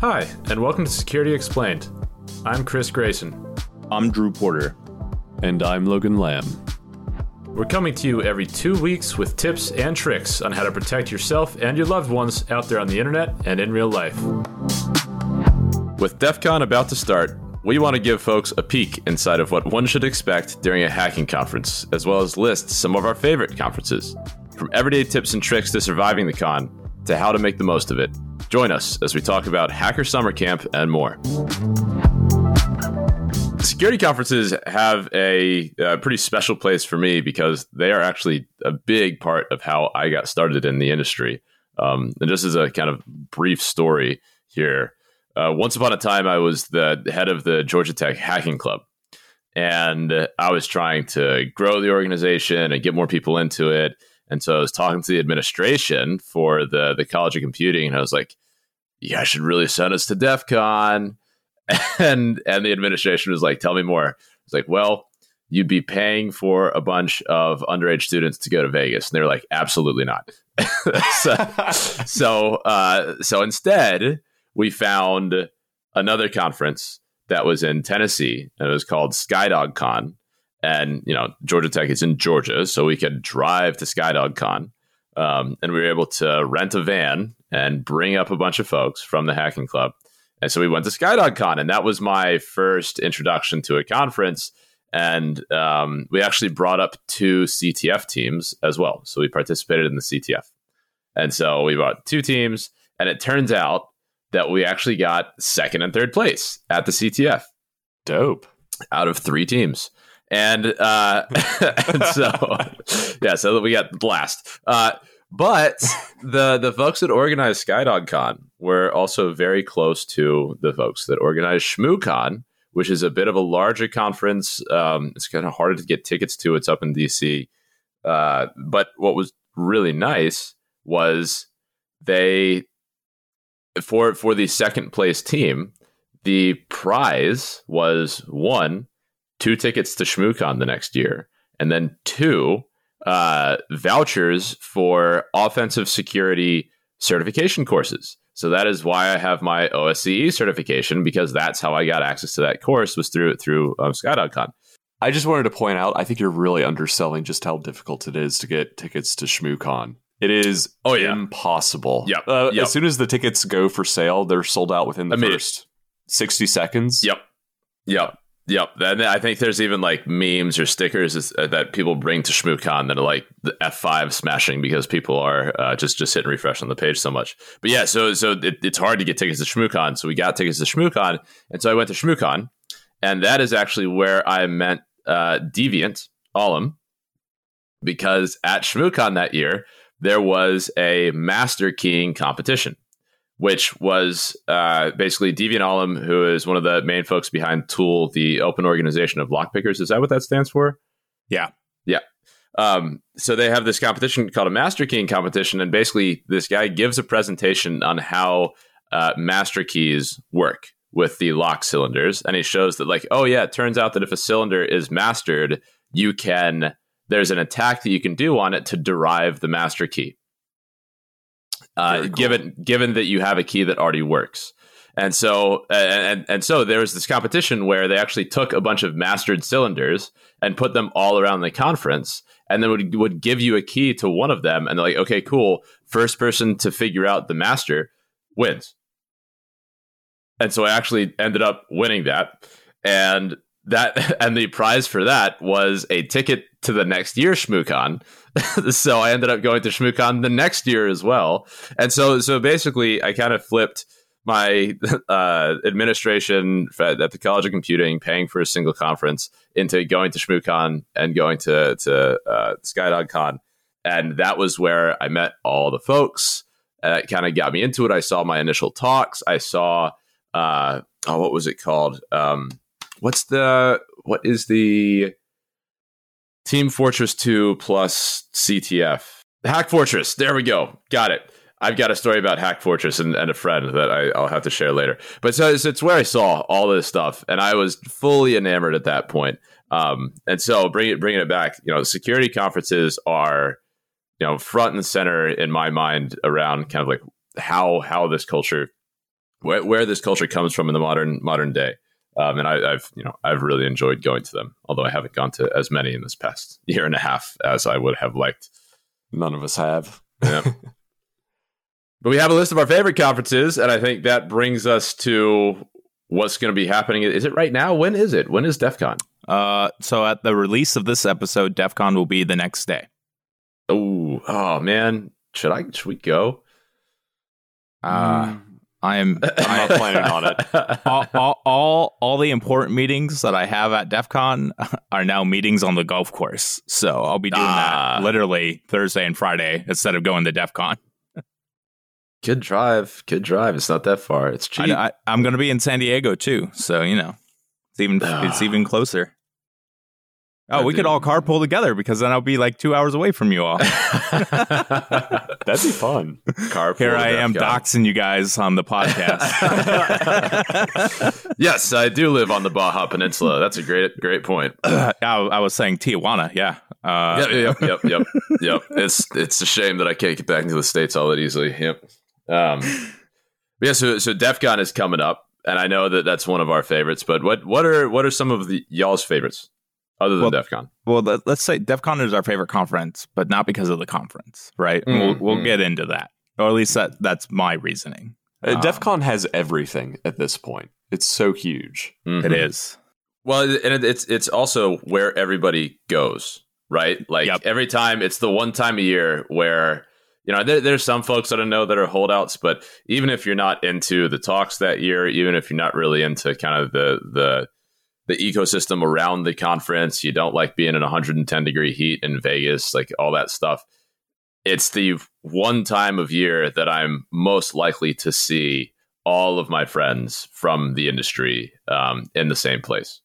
Hi, and welcome to Security Explained. I'm Chris Grayson. I'm Drew Porter. And I'm Logan Lamb. We're coming to you every two weeks with tips and tricks on how to protect yourself and your loved ones out there on the internet and in real life. With DEF CON about to start, we want to give folks a peek inside of what one should expect during a hacking conference, as well as list some of our favorite conferences. From everyday tips and tricks to surviving the con, to how to make the most of it. Join us as we talk about Hacker Summer Camp and more. Security conferences have a, a, pretty special place for me because they are actually a big part of how I got started in the industry. Um, and just as a kind of brief story here, uh, once upon a time, I was the head of the Georgia Tech Hacking Club. And I was trying to grow the organization and get more people into it. And so I was talking to the administration for the, the College of Computing, and I was like, yeah, I should really send us to DEF CON. And, and the administration was like, tell me more. It's like, well, you'd be paying for a bunch of underage students to go to Vegas. And they were like, absolutely not. so, so, uh, so instead, we found another conference that was in Tennessee, and it was called Skydog Con. And you know, Georgia Tech is in Georgia, so we could drive to Skydog Con, um, and we were able to rent a van and bring up a bunch of folks from the Hacking Club. And so we went to Skydog Con, and that was my first introduction to a conference. And um, we actually brought up two CTF teams as well. So we participated in the CTF. And so we brought two teams, and it turns out that we actually got second and third place at the CTF. Dope. Out of three teams. And, uh, and so, yeah, so we got the blast. Uh, but the the folks that organized SkydogCon were also very close to the folks that organized ShmooCon, which is a bit of a larger conference. Um, it's kind of harder to get tickets to. It's up in DC. Uh, but what was really nice was they for for the second place team, the prize was one, two tickets to ShmooCon the next year, and then two uh, vouchers for offensive security certification courses. So that is why I have my OSCE certification because that's how I got access to that course was through through um. I just wanted to point out, I think you're really underselling just how difficult it is to get tickets to ShmooCon. It is oh yeah impossible. Yep. Uh, yep. As soon as the tickets go for sale, they're sold out within the first sixty seconds. Yep. Yep. Yep. And I think there's even like memes or stickers uh, that people bring to ShmooCon that are like the F5 smashing because people are uh, just just hitting refresh on the page so much. But yeah, so so it, it's hard to get tickets to ShmooCon. So we got tickets to ShmooCon, and so I went to ShmooCon, and that is actually where I met uh, Deviant Ollam because at ShmooCon that year there was a master keying competition, which was uh, basically Deviant Ollam, who is one of the main folks behind TOOOL, the open organization of lockpickers. Is that what that stands for? Yeah. Yeah. Um, so they have this competition called a master keying competition, and basically this guy gives a presentation on how uh, master keys work with the lock cylinders, and he shows that like, oh yeah, it turns out that if a cylinder is mastered, you can there's an attack that you can do on it to derive the master key. Uh, cool. Given given that you have a key that already works, and so and and so there was this competition where they actually took a bunch of mastered cylinders and put them all around the conference, and then would would give you a key to one of them, and they're like, okay, cool, first person to figure out the master wins. And so I actually ended up winning that, and that and the prize for that was a ticket to the next year ShmooCon. so I ended up going to ShmooCon the next year as well. And so so basically I kind of flipped my uh, administration at the College of Computing, paying for a single conference, into going to ShmooCon and going to to uh, SkydogCon, and that was where I met all the folks. It kind of got me into it. I saw my initial talks. I saw uh, oh, what was it called? Um, what's the what is the Team Fortress 2 plus CTF. Hack Fortress. There we go. Got it. I've got a story about Hack Fortress and, and a friend that I, will have to share later. But so it's, it's, where I saw all this stuff, and I was fully enamored at that point. Um, and so bring it, bringing it back, you know, security conferences are, you know, front and center in my mind around kind of like how how this culture where, where this culture comes from in the modern modern day. Um, and I, have you know I've really enjoyed going to them, although I haven't gone to as many in this past year and a half as I would have liked. None of us have. Yeah. but we have a list of our favorite conferences, and I think that brings us to what's going to be happening. Is it right now? When is it? When is DEF CON? Uh, so at the release of this episode, DEF CON will be the next day. Oh, oh man, should I? Should we go? Uh, I am. I'm not planning on it. all, all, all, all the important meetings that I have at DEF CON are now meetings on the golf course. So I'll be doing Ah. that literally Thursday and Friday instead of going to DEF CON. Good drive, good drive. It's not that far. It's cheap. I, I, I'm going to be in San Diego too. So, you know, it's even, it's Ah. even closer. Oh, That we could all carpool together because then I'll be like two hours away from you all. That'd be fun. Carpool Here I am DEF CON. doxing you guys on the podcast. yes, I do live on the Baja Peninsula. That's a great, great point. I, I was saying Tijuana, yeah. Uh, yep, yep, yep, yep, yep. It's it's a shame that I can't get back into the states all that easily. Yep. Um, yeah. So so DEF CON is coming up, and I know that that's one of our favorites. But what what are what are some of the y'all's favorites other than Well- DEF CON? Well, let, let's say DEF CON is our favorite conference, but not because of the conference, right? And Mm, we'll, we'll mm. get into that, or at least that that's my reasoning. Uh, Um, DEF CON has everything at this point. It's so huge. Mhm. It is. Well, and it, it's it's also where everybody goes, right? Like Yep. every time, it's the one time a year where you know there, there's some folks that I know that are holdouts, but even if you're not into the talks that year, even if you're not really into kind of the the the ecosystem around the conference, you don't like being in 110 degree heat in Vegas, like all that stuff. It's the one time of year that I'm most likely to see all of my friends from the industry um, in the same place.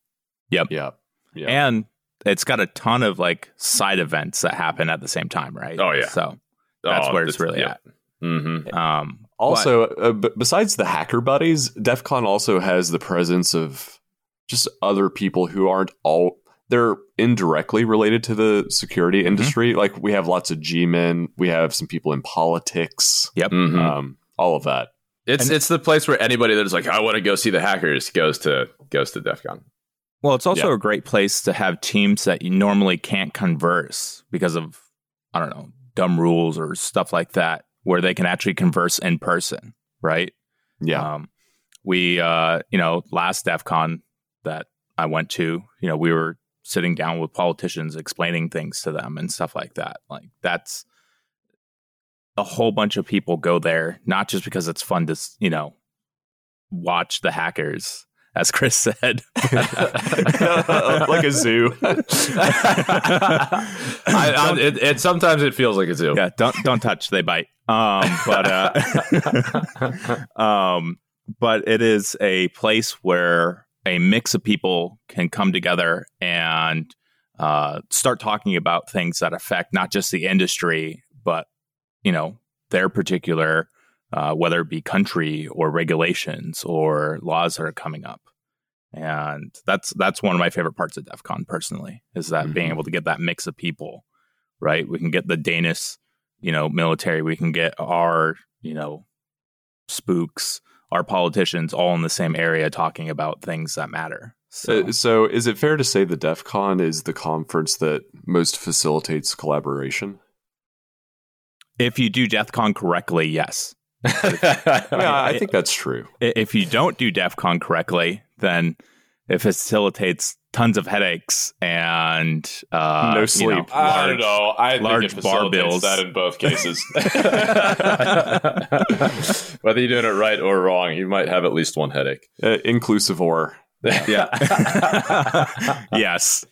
Yep Yep. Yeah. And it's got a ton of like side events that happen at the same time, right? Oh, yeah. So that's where it's really at. Mm-hmm. Um, Also, uh, b- besides the hacker buddies, DEF CON also has the presence of just other people who aren't all they're indirectly related to the security industry. Like we have lots of G men, we have some people in politics, Mhm. um, all of that. it's and- it's the place where anybody that's like, I want to go see the hackers goes to goes to DEF CON. Well, it's also Yeah. a great place to have teams that you normally can't converse because of, I don't know, dumb rules or stuff like that, where they can actually converse in person, right? Yeah, Um, we, uh, you know, last DEF CON that I went to, you know, we were sitting down with politicians explaining things to them and stuff like that. Like that's a whole bunch of people go there, not just because it's fun to, you know, watch the hackers, as Chris said. like a zoo. I, I, it, it sometimes it feels like a zoo. yeah, don't don't touch, they bite. Um, but uh, um, but it is a place where a mix of people can come together and uh, start talking about things that affect not just the industry, but you know their particular, uh, whether it be country or regulations or laws that are coming up. And that's that's one of my favorite parts of DEF CON personally is that being Mhm. able to get that mix of people, right? We can get the Danish, you know, military, we can get our, you know, spooks, our politicians all in the same area talking about things that matter. So Uh, so, is it fair to say the DEF CON is the conference that most facilitates collaboration? if you do DEF CON correctly, yes. Yeah, I think that's true. If you don't do DEF CON correctly, then it facilitates tons of headaches and uh, No you know, sleep. I large- don't know. I large think it bar bills. that in both cases. Whether you're doing it right or wrong, you might have at least one headache. Uh, inclusive or Yeah. yes.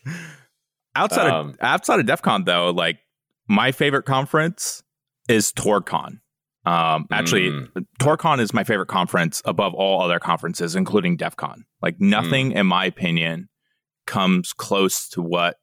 Outside Um, of outside of DEF CON though, like my favorite conference is ToorCon. Um, actually, Mm. ToorCon is my favorite conference above all other conferences, including DEF CON. Like nothing, in my opinion, comes close to what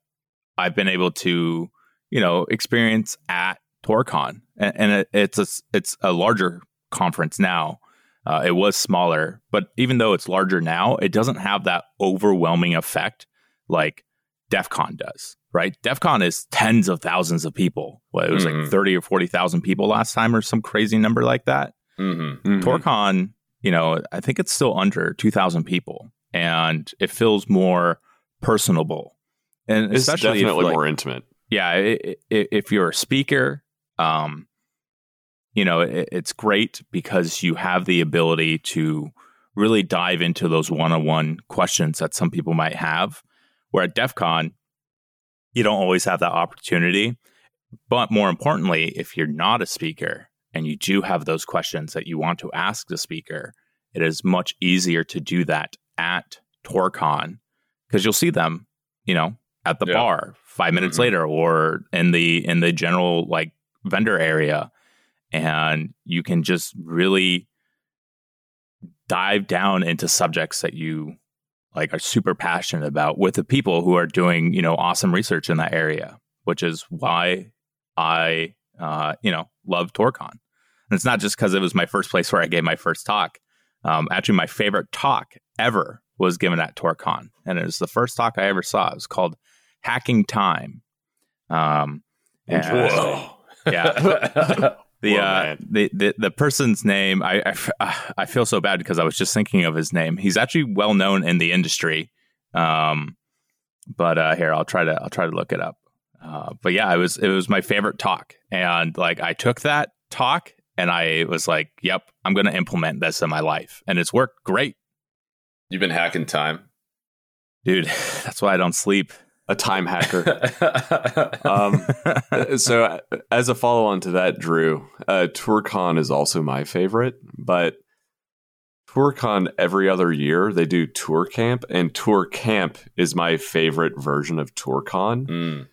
I've been able to, you know, experience at ToorCon, and, and it, it's a it's a larger conference now. Uh, it was smaller, but even though it's larger now, it doesn't have that overwhelming effect like DEF CON does. Right? DEF CON is tens of thousands of people. Well, it was Mhm. like thirty or forty thousand people last time, or some crazy number like that. Mhm. Mhm. ToorCon you know, I think it's still under 2,000 people and it feels more personable. And It's especially definitely if, like, more intimate. yeah, i- i- if you're a speaker, um, you know, it, it's great because you have the ability to really dive into those one-on-one questions that some people might have. Where at DEF CON, you don't always have that opportunity. But more importantly, if you're not a speaker and you do have those questions that you want to ask the speaker, it is much easier to do that at ToorCon because you'll see them, you know, at the Yeah. bar five minutes Mhm. later or in the in the general like vendor area and you can just really dive down into subjects that you like are super passionate about with the people who are doing you know awesome research in that area which is why i uh, you know love toorcon and it's not just because it was my first place where i gave my first talk um, actually my favorite talk ever was given at toorcon and it was the first talk i ever saw. It was called hacking time. Um, and- Interesting. yeah. The, Whoa, uh, the the the person's name I, I f- uh, I feel so bad because I was just thinking of his name. He's actually well known in the industry. Um, but uh, here I'll try to I'll try to look it up. Uh, but yeah, it was it was my favorite talk, and like I took that talk and I was like, "Yep, I'm going to implement this in my life," and it's worked great, You've been hacking time. dude. That's why I don't sleep. A time hacker. um, so, as a follow on to that, Drew, uh, ToorCon is also my favorite, but ToorCon every other year they do ToorCamp, and ToorCamp is my favorite version of ToorCon. Mm.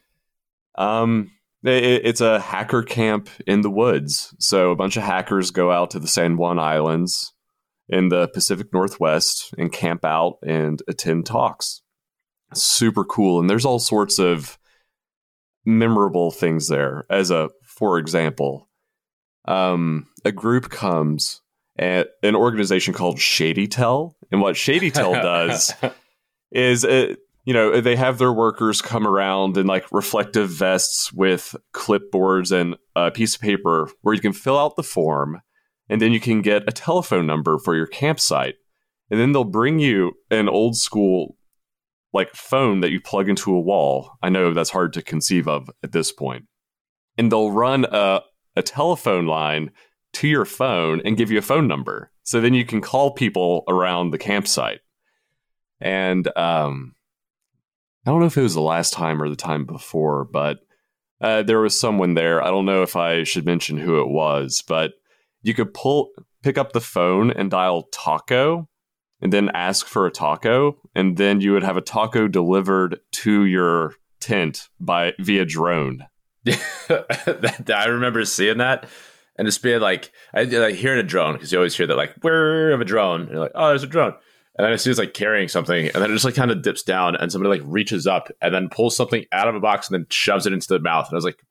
Um, it, it's a hacker camp in the woods. So a bunch of hackers go out to the San Juan Islands in the Pacific Northwest and camp out and attend talks. Super cool, and there's all sorts of memorable things there. As a for example, um, a group comes at an organization called ShadyTel, and what ShadyTel does is it you know they have their workers come around in like reflective vests with clipboards and a piece of paper where you can fill out the form and then you can get a telephone number for your campsite. And then they'll bring you an old school like phone that you plug into a wall. I know that's hard to conceive of at this point. And they'll run a, a telephone line to your phone and give you a phone number. So then you can call people around the campsite. And um, I don't know if it was the last time or the time before, but uh, there was someone there. I don't know if I should mention who it was, but you could pull, pick up the phone and dial taco, and then ask for a taco, and then you would have a taco delivered to your tent by via drone. I remember seeing that and just being like, I like hearing a drone because you always hear that like, where of a drone? And you're like, oh, there's a drone. And then I see like carrying something, and then it just like kind of dips down, and somebody like reaches up and then pulls something out of a box and then shoves it into the mouth. And I was like,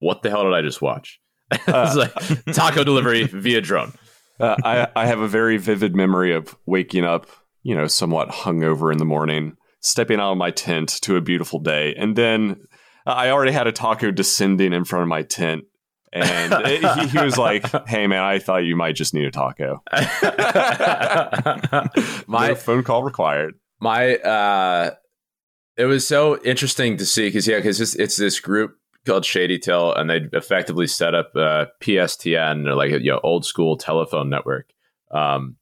what the hell did I just watch? it was like taco delivery via drone. Uh, I, I have a very vivid memory of waking up, you know, somewhat hungover in the morning, stepping out of my tent to a beautiful day, and then I already had a taco descending in front of my tent, and it- he, he was like, "Hey, man, I thought you might just need a taco." My no phone call required. my uh it was so interesting to see because yeah because it's, it's this group called ShadyTel and they effectively set up a pstn or like a you know old school telephone network. Um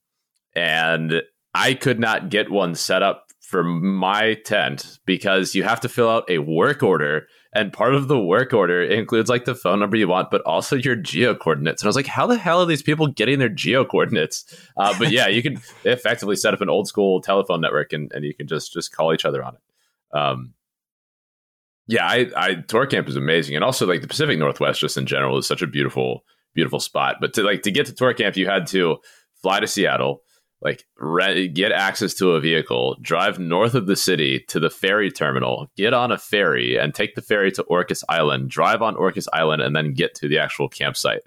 and i could not get one set up for my tent because you have to fill out a work order and part of the work order includes like the phone number you want but also your geo coordinates. And i was like how the hell are these people getting their geo coordinates? Uh, but yeah you can effectively set up an old school telephone network and, and you can just just call each other on it. Um yeah i i toorcamp is amazing and also like the pacific northwest just in general is such a beautiful beautiful spot but to like to get to toorcamp you had to fly to seattle like re- get access to a vehicle, drive north of the city to the ferry terminal, get on a ferry, and take the ferry to Orcas Island, drive on Orcas Island, and then get to the actual campsite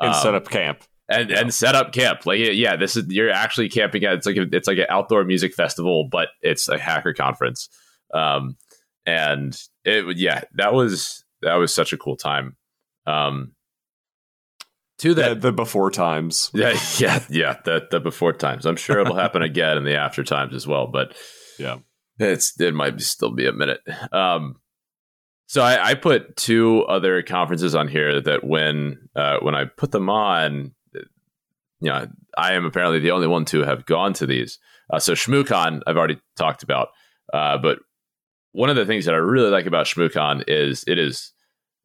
And Um, set up camp. and and set up camp. Like yeah, yeah, this is you're actually camping at it's like a, it's like an outdoor music festival, but it's a hacker conference. Um, and it yeah, that was that was such a cool time. Um, to that the, the before times. Yeah, yeah, yeah. The the before times. I'm sure it'll happen again in the after times as well. But Yeah. it's it might still be a minute. Um, so I, I put two other conferences on here that when uh, when I put them on, you know, I am apparently the only one to have gone to these. Uh, so ShmooCon, I've already talked about, uh, but one of the things that I really like about ShmooCon is it is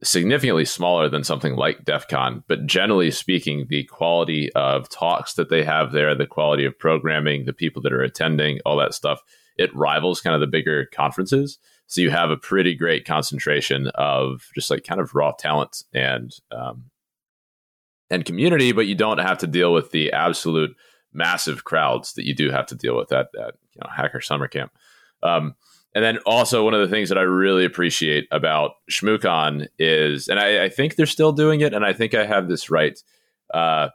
significantly smaller than something like DEF CON, but generally speaking, the quality of talks that they have there, the quality of programming, the people that are attending, all that stuff, it rivals kind of the bigger conferences. So you have a pretty great concentration of just like kind of raw talent and um, and community, but you don't have to deal with the absolute massive crowds that you do have to deal with at, at you know Hacker Summer Camp. Um, and then also one of the things that I really appreciate about ShmooCon is, and I, I think they're still doing it, and I think I have this right. Uh,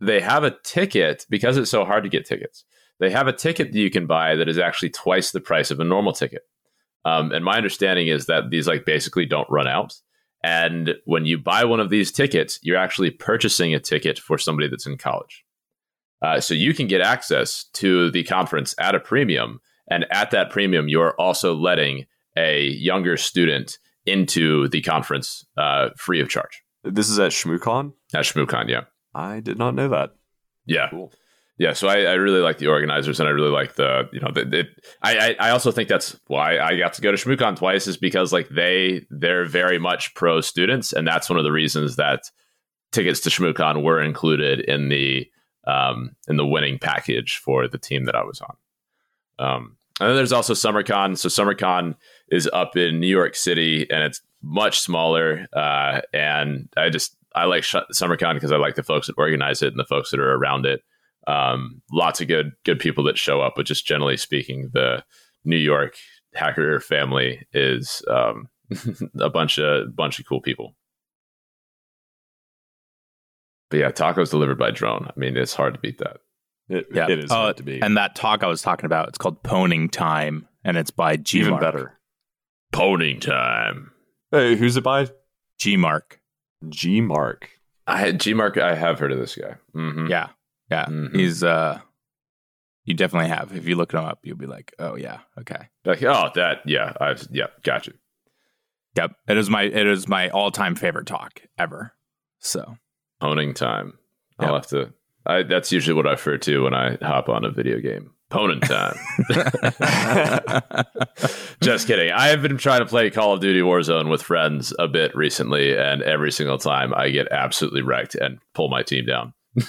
they have a ticket because it's so hard to get tickets. They have a ticket that you can buy that is actually twice the price of a normal ticket. Um, and my understanding is that these like basically don't run out. And when you buy one of these tickets, you're actually purchasing a ticket for somebody that's in college. Uh, so you can get access to the conference at a premium. And at that premium, you're also letting a younger student into the conference uh, free of charge. This is at ShmooCon? At ShmooCon, yeah. I did not know that. Yeah. Cool. Yeah, so I, I, really like the organizers, and I really like the you know the, the I, I also think that's why I got to go to ShmooCon twice is because like they they're very much pro students, and that's one of the reasons that tickets to ShmooCon were included in the um, in the winning package for the team that I was on. Um, and then there's also SummerCon. So SummerCon is up in New York City, and it's much smaller. Uh, and I just I like sh- SummerCon because I like the folks that organize it and the folks that are around it um, lots of good good people that show up, but just generally speaking, the New York hacker family is um, a bunch of bunch of cool people. But yeah, tacos delivered by drone. I mean, it's hard to beat that. It, Yeah. it is Uh, hard to be. And that talk I was talking about, it's called Pwning Time, and it's by G Even Mark. better. Pwning time. Hey, who's it by? G Mark. G Mark. I had G Mark. I have heard of this guy. hmm Yeah, yeah. Mhm. He's uh, you definitely have. If you look him up, you'll be like, oh yeah, okay. Like, oh, that. Yeah, I've. Yeah, gotcha. Yep. It is my it is my all time favorite talk ever. So Pwning time. I'll have to. I, that's usually what I refer to when I hop on a video game. Pwning time. Just kidding. I have been trying to play Call of Duty Warzone with friends a bit recently, and every single time I get absolutely wrecked and pull my team down.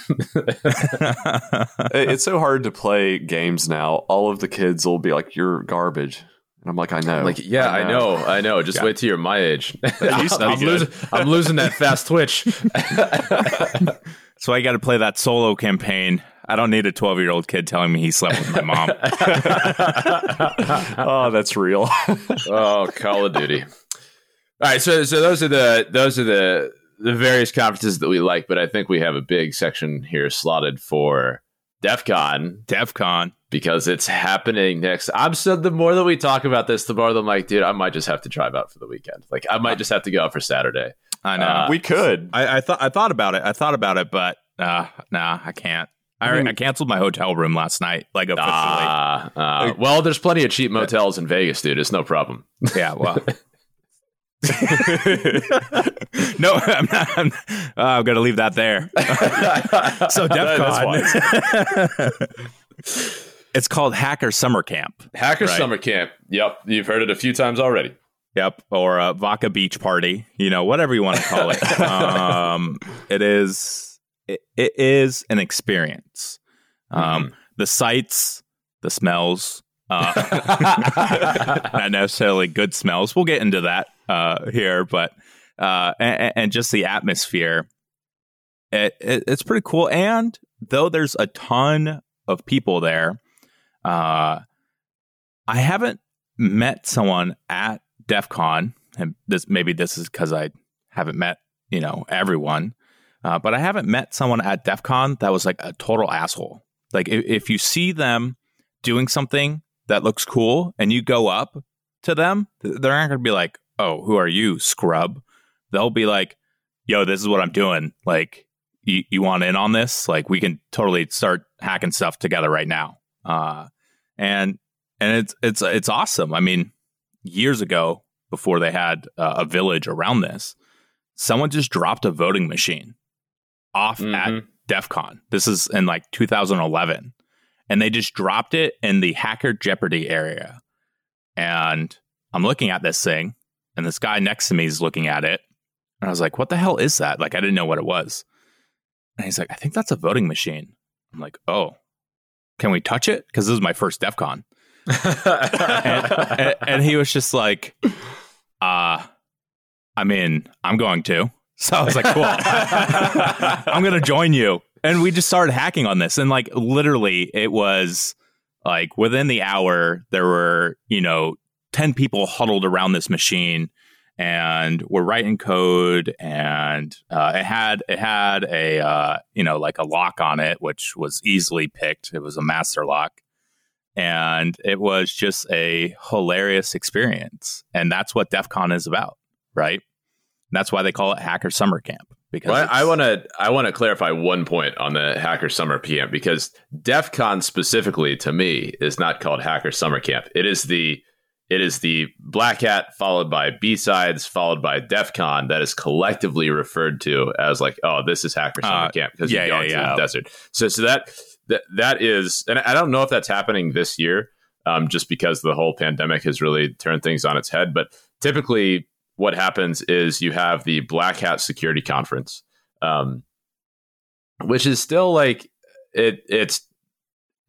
It's so hard to play games now. All of the kids will be like, "You're garbage," and I'm like, "I know." Like, yeah, I know, I know. Just Yeah. wait till you're my age. used to be I'm, losing, I'm losing that fast twitch. so I got to play that solo campaign. I don't need a 12 year old kid telling me he slept with my mom. oh, that's real. oh, Call of Duty. All right, so so those are the those are the the various conferences that we like, but I think we have a big section here slotted for DEF CON DEF CON. because it's happening next. I'm so the more that we talk about this, the more that I'm like, dude, I might just have to drive out for the weekend. Like I might just have to go out for Saturday. I know. Uh, we could. I, I thought I thought about it. I thought about it, but uh, nah, I can't. I, I mean- I canceled my hotel room last night, like officially. Ah, uh, well, there's plenty of cheap motels in Vegas, dude. It's no problem. yeah, well. no, I'm not. I'm, uh, I'm going to leave that there. so DEF CON. it's called Hacker Summer Camp. Hacker Right. Summer Camp. Yep, you've heard it a few times already. Yep, or a Vaca Beach Party. You know, whatever you want to call it. um, it is. It, it is an experience. Um, The sights, the smells. Uh, not necessarily good smells. We'll get into that uh, here, but uh, and, and just the atmosphere. It, it, it's pretty cool. And though there's a ton of people there, uh, I haven't met someone at DEF CON, and this maybe this is because I haven't met you know everyone, uh, but I haven't met someone at DEF CON that was like a total asshole. Like if, if you see them doing something that looks cool and you go up to them, they're not going to be like, "Oh, who are you, scrub?" They'll be like, "Yo, this is what I'm doing. Like, you, you want in on this? Like, we can totally start hacking stuff together right now. Uh, and and it's it's it's awesome. I mean, years ago, before they had uh, a village around this, someone just dropped a voting machine off Mhm. at DEF CON. This is in like 2011. And they just dropped it in the Hacker Jeopardy area. And I'm looking at this thing, and this guy next to me is looking at it. And I was like, what the hell is that? Like, I didn't know what it was. And he's like, I think that's a voting machine. I'm like, oh, can we touch it? Because this is my first DEF CON. And, and, and he was just like, uh, I mean, I'm going to. So I was like, cool. I'm going to join you. And we just started hacking on this. And like literally, it was like within the hour, there were, you know, 10 people huddled around this machine and we're writing code and uh, it had it had a uh, you know like a lock on it which was easily picked it was a master lock and it was just a hilarious experience and that's what def con is about right that's why they call it hacker summer camp because Well, I want to I want to clarify one point on the Hacker Summer Camp because DEF CON specifically to me is not called Hacker Summer Camp. It is the it is the Black Hat followed by B sides followed by DEF CON that is collectively referred to as like oh this is Hacker Summer Uh, Camp because yeah, you're going yeah, to yeah. the desert. So so that that that is and I don't know if that's happening this year um, just because the whole pandemic has really turned things on its head. But typically, what happens is you have the Black Hat Security Conference, um, which is still like it. It's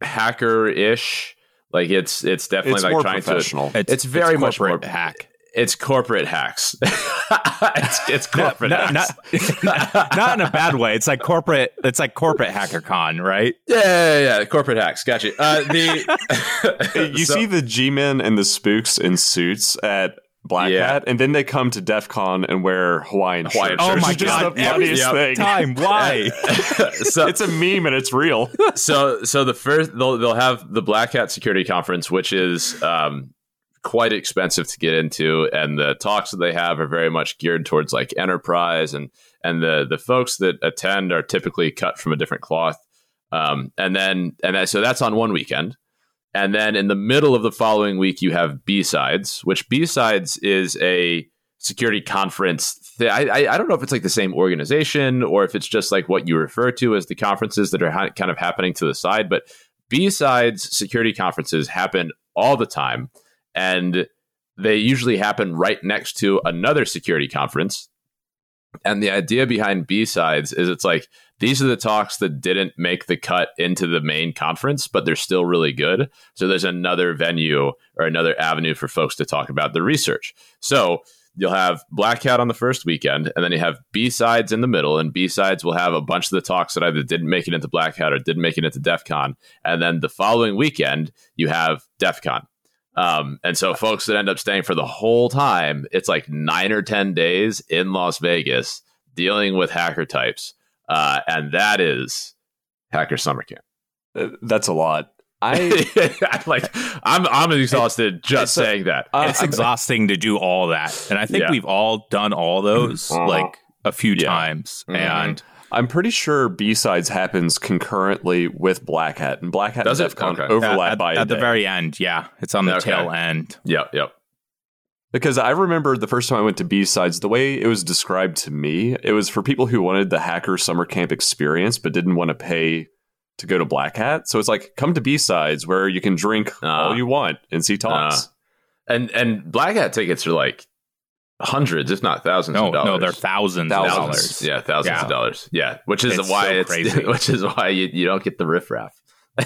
hacker ish. Like it's it's definitely It's like more trying to. professional. It's very much corporate more- hack It's corporate hacks. it's, it's corporate not, hacks. not, not in a bad way it's like corporate it's like corporate hacker con right yeah, yeah, yeah, corporate hacks. Gotcha. Uh, the you so- see the G-men and the spooks in suits at Black Yeah. Hat, and then they come to DEF CON and wear Hawaiian, Hawaiian shirts. shirts. oh my It's just god the every funniest Yep. thing. time why so It's a meme and it's real. so so the first they'll they'll have the Black Hat Security Conference, which is um, quite expensive to get into, and the talks that they have are very much geared towards like enterprise, and and the the folks that attend are typically cut from a different cloth. Um, and then and that, so that's on one weekend, and then in the middle of the following week you have B sides, which B sides is a security conference. Th- I, I don't know if it's like the same organization or if it's just like what you refer to as the conferences that are ha- kind of happening to the side. But B sides security conferences happen all the time, and they usually happen right next to another security conference. And the idea behind B sides is it's like these are the talks that didn't make the cut into the main conference, but they're still really good. So there's another venue or another avenue for folks to talk about the research. So you'll have Black Hat on the first weekend, and then you have B sides in the middle, and B sides will have a bunch of the talks that either didn't make it into Black Hat or didn't make it into DEF CON. And then the following weekend, you have DEF CON. Um, and so folks that end up staying for the whole time, it's like nine or 10 days in Las Vegas dealing with hacker types. Uh, and that is Hacker Summer Camp. Uh, That's a lot. I I'm like, I'm, I'm exhausted just it's a- saying that. uh, it's exhausting to do all that and i think Yeah. we've all done all those Uh-huh. like a few Yeah. times Mhm. and I'm pretty sure B sides happens concurrently with Black Hat, and Black Hat Does and it? Okay. overlap at, by a at the day. very end yeah it's on the Okay. tail end Yep, yep. Because I remember the first time I went to B sides, the way it was described to me, it was for people who wanted the hacker summer camp experience but didn't want to pay to go to Black Hat. So it's like come to B sides where you can drink Ah. all you want and see talks. And and Black Hat tickets are like hundreds, if not thousands no of dollars. no they're thousands, of Thousands. dollars Yeah, thousands Yeah. of dollars. Yeah, which is It's why so it's crazy. which is why you, you don't get the riffraff.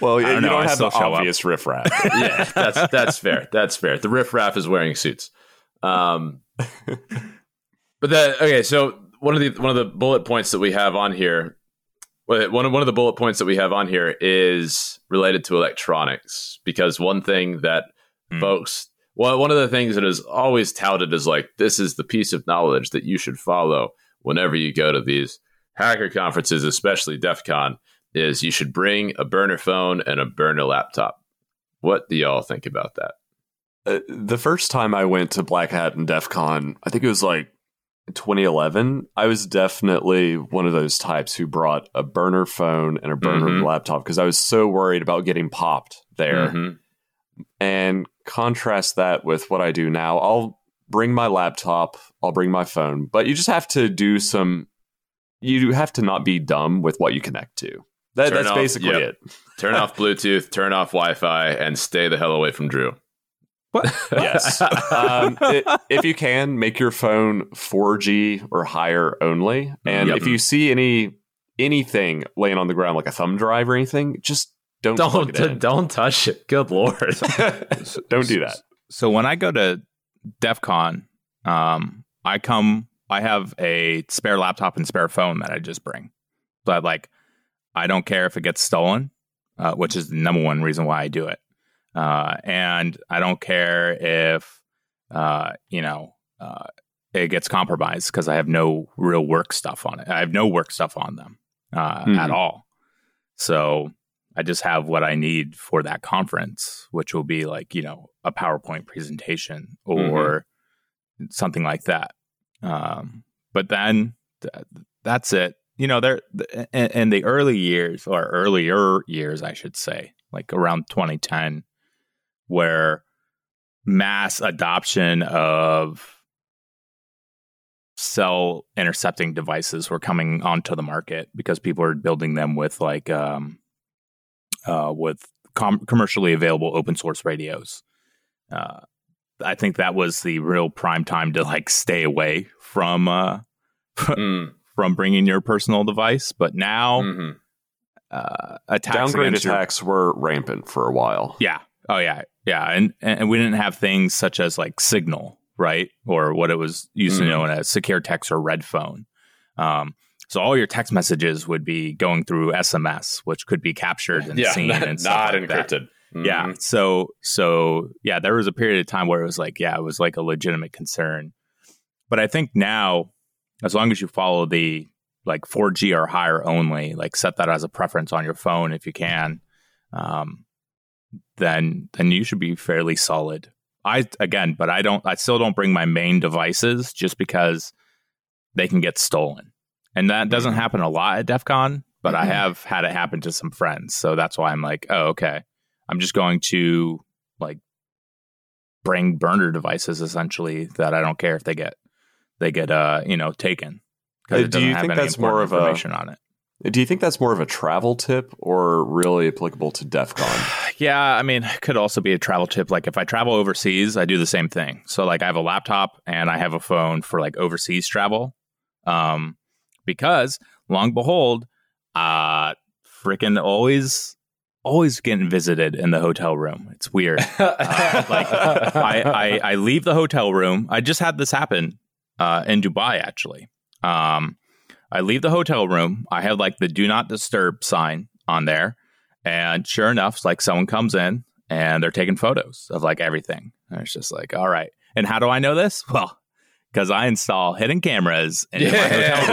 well, you I don't, don't know, I have still the show up. obvious riffraff. yeah, that's that's fair. That's fair. The riffraff is wearing suits. Um, but the okay, so one of the one of the bullet points that we have on here, one of one of the bullet points that we have on here is related to electronics because one thing that Hmm. folks, well, one of the things that is always touted is like this is the piece of knowledge that you should follow whenever you go to these hacker conferences, especially DEF CON, is you should bring a burner phone and a burner laptop. What do y'all think about that? Uh, the first time I went to Black Hat and DEF CON, I think it was like 2011, I was definitely one of those types who brought a burner phone and a burner Mhm. laptop because I was so worried about getting popped there. Mhm. And contrast that with what I do now. I'll bring my laptop, I'll bring my phone, but you just have to do some. You have to not be dumb with what you connect to. That, that's off- basically yep. it. Turn off Bluetooth, turn off Wi-Fi, and stay the hell away from Drew. What? Yes. um, i if you can, make your phone 4G or higher only. And Yep. if you see any anything laying on the ground, like a thumb drive or anything, just don't Don't it in. don't touch it. Good lord. don't do that. So when I go to DEF CON, um, I come, I have a spare laptop and spare phone that I just bring. But like, I don't care if it gets stolen, uh, which is the number one reason why I do it. Uh, and I don't care if, uh, you know, uh, it gets compromised because I have no real work stuff on it. I have no work stuff on them uh, Mhm. at all. So I just have what I need for that conference, which will be like, you know, a PowerPoint presentation or something like that. Um, but then th- that's it. You know, there th- in, in the early years or earlier years, I should say, like around 2010, where mass adoption of cell intercepting devices were coming onto the market because people are building them with like um, uh, with com- commercially available open source radios. Uh, I think that was the real prime time to like stay away from uh, Mm, from bringing your personal device. But now, mhm. uh, attacks Downgrade against your- attacks were rampant for a while. yeah. Oh yeah. Yeah. And and we didn't have things such as like Signal, right? Or what it was used to Mhm. known as secure text or red phone. Um, so all your text messages would be going through SMS, which could be captured and Yeah, seen not, and stuff not like encrypted. Yeah. Mhm. So so yeah, there was a period of time where it was like, yeah, it was like a legitimate concern. But I think now, as long as you follow the like 4G or higher only, like set that as a preference on your phone if you can, um, then then you should be fairly solid. I again, but I don't I still don't bring my main devices just because they can get stolen. And that doesn't Mhm. happen a lot at DEF CON, but I Mhm. have had it happen to some friends. So that's why I'm like, oh, okay. I'm just going to like bring burner devices essentially that I don't care if they get they get uh you know taken Uh, because do you have think that's more of a- information on it. Do you think that's more of a travel tip or really applicable to DEF CON? Yeah, I mean, it could also be a travel tip. Like if I travel overseas, I do the same thing. So like I have a laptop and I have a phone for like overseas travel. Um, because long behold, uh freaking always always getting visited in the hotel room. It's weird. Uh, like I, I I leave the hotel room. I just had this happen uh, in Dubai actually. Um, I leave the hotel room. I have like the do not disturb sign on there, and sure enough, it's like someone comes in and they're taking photos of like everything. And it's just like, all right. And how do I know this? Well, because I install hidden cameras in my hotel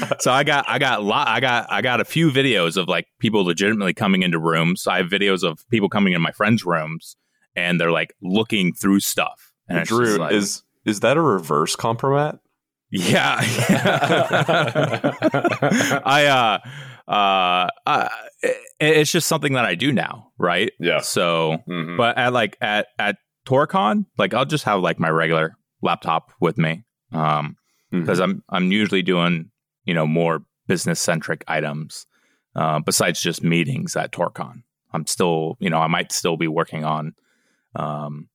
room. so I got I got lot I got I got a few videos of like people legitimately coming into rooms. I have videos of people coming in my friends' rooms and they're like looking through stuff. And Drew, like, is is that a reverse compromat? yeah. I uh uh, uh it, it's just something that I do now, right? yeah. So Mhm. but at like at at ToorCon, like I'll just have like my regular laptop with me. Um because I'm I'm usually doing you know more business centric items uh, besides just meetings at ToorCon. I'm still you know I might still be working on um,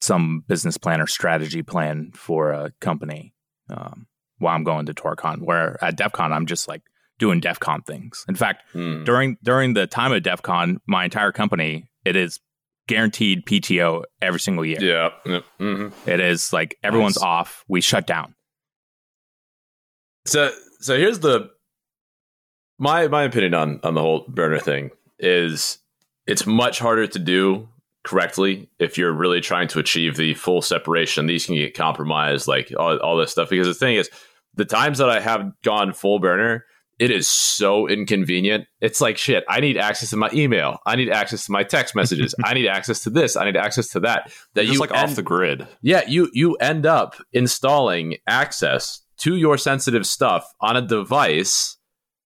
some business plan or strategy plan for a company um, while I'm going to ToorCon. Where at DEF CON I'm just like doing DEF CON things. In fact, Mm. during during the time of DEF CON, my entire company it is guaranteed PTO every single year. Yeah. yeah. Mhm. It is like everyone's Nice. off. We shut down. So so here's the my my opinion on on the whole burner thing is it's much harder to do correctly if you're really trying to achieve the full separation. These can get compromised, like all, all this stuff. Because the thing is, the times that I have gone full burner, it is so inconvenient. It's like shit. I need access to my email. I need access to my text messages. I need access to this. I need access to that. That you like end, off the grid. yeah you you end up installing access to your sensitive stuff on a device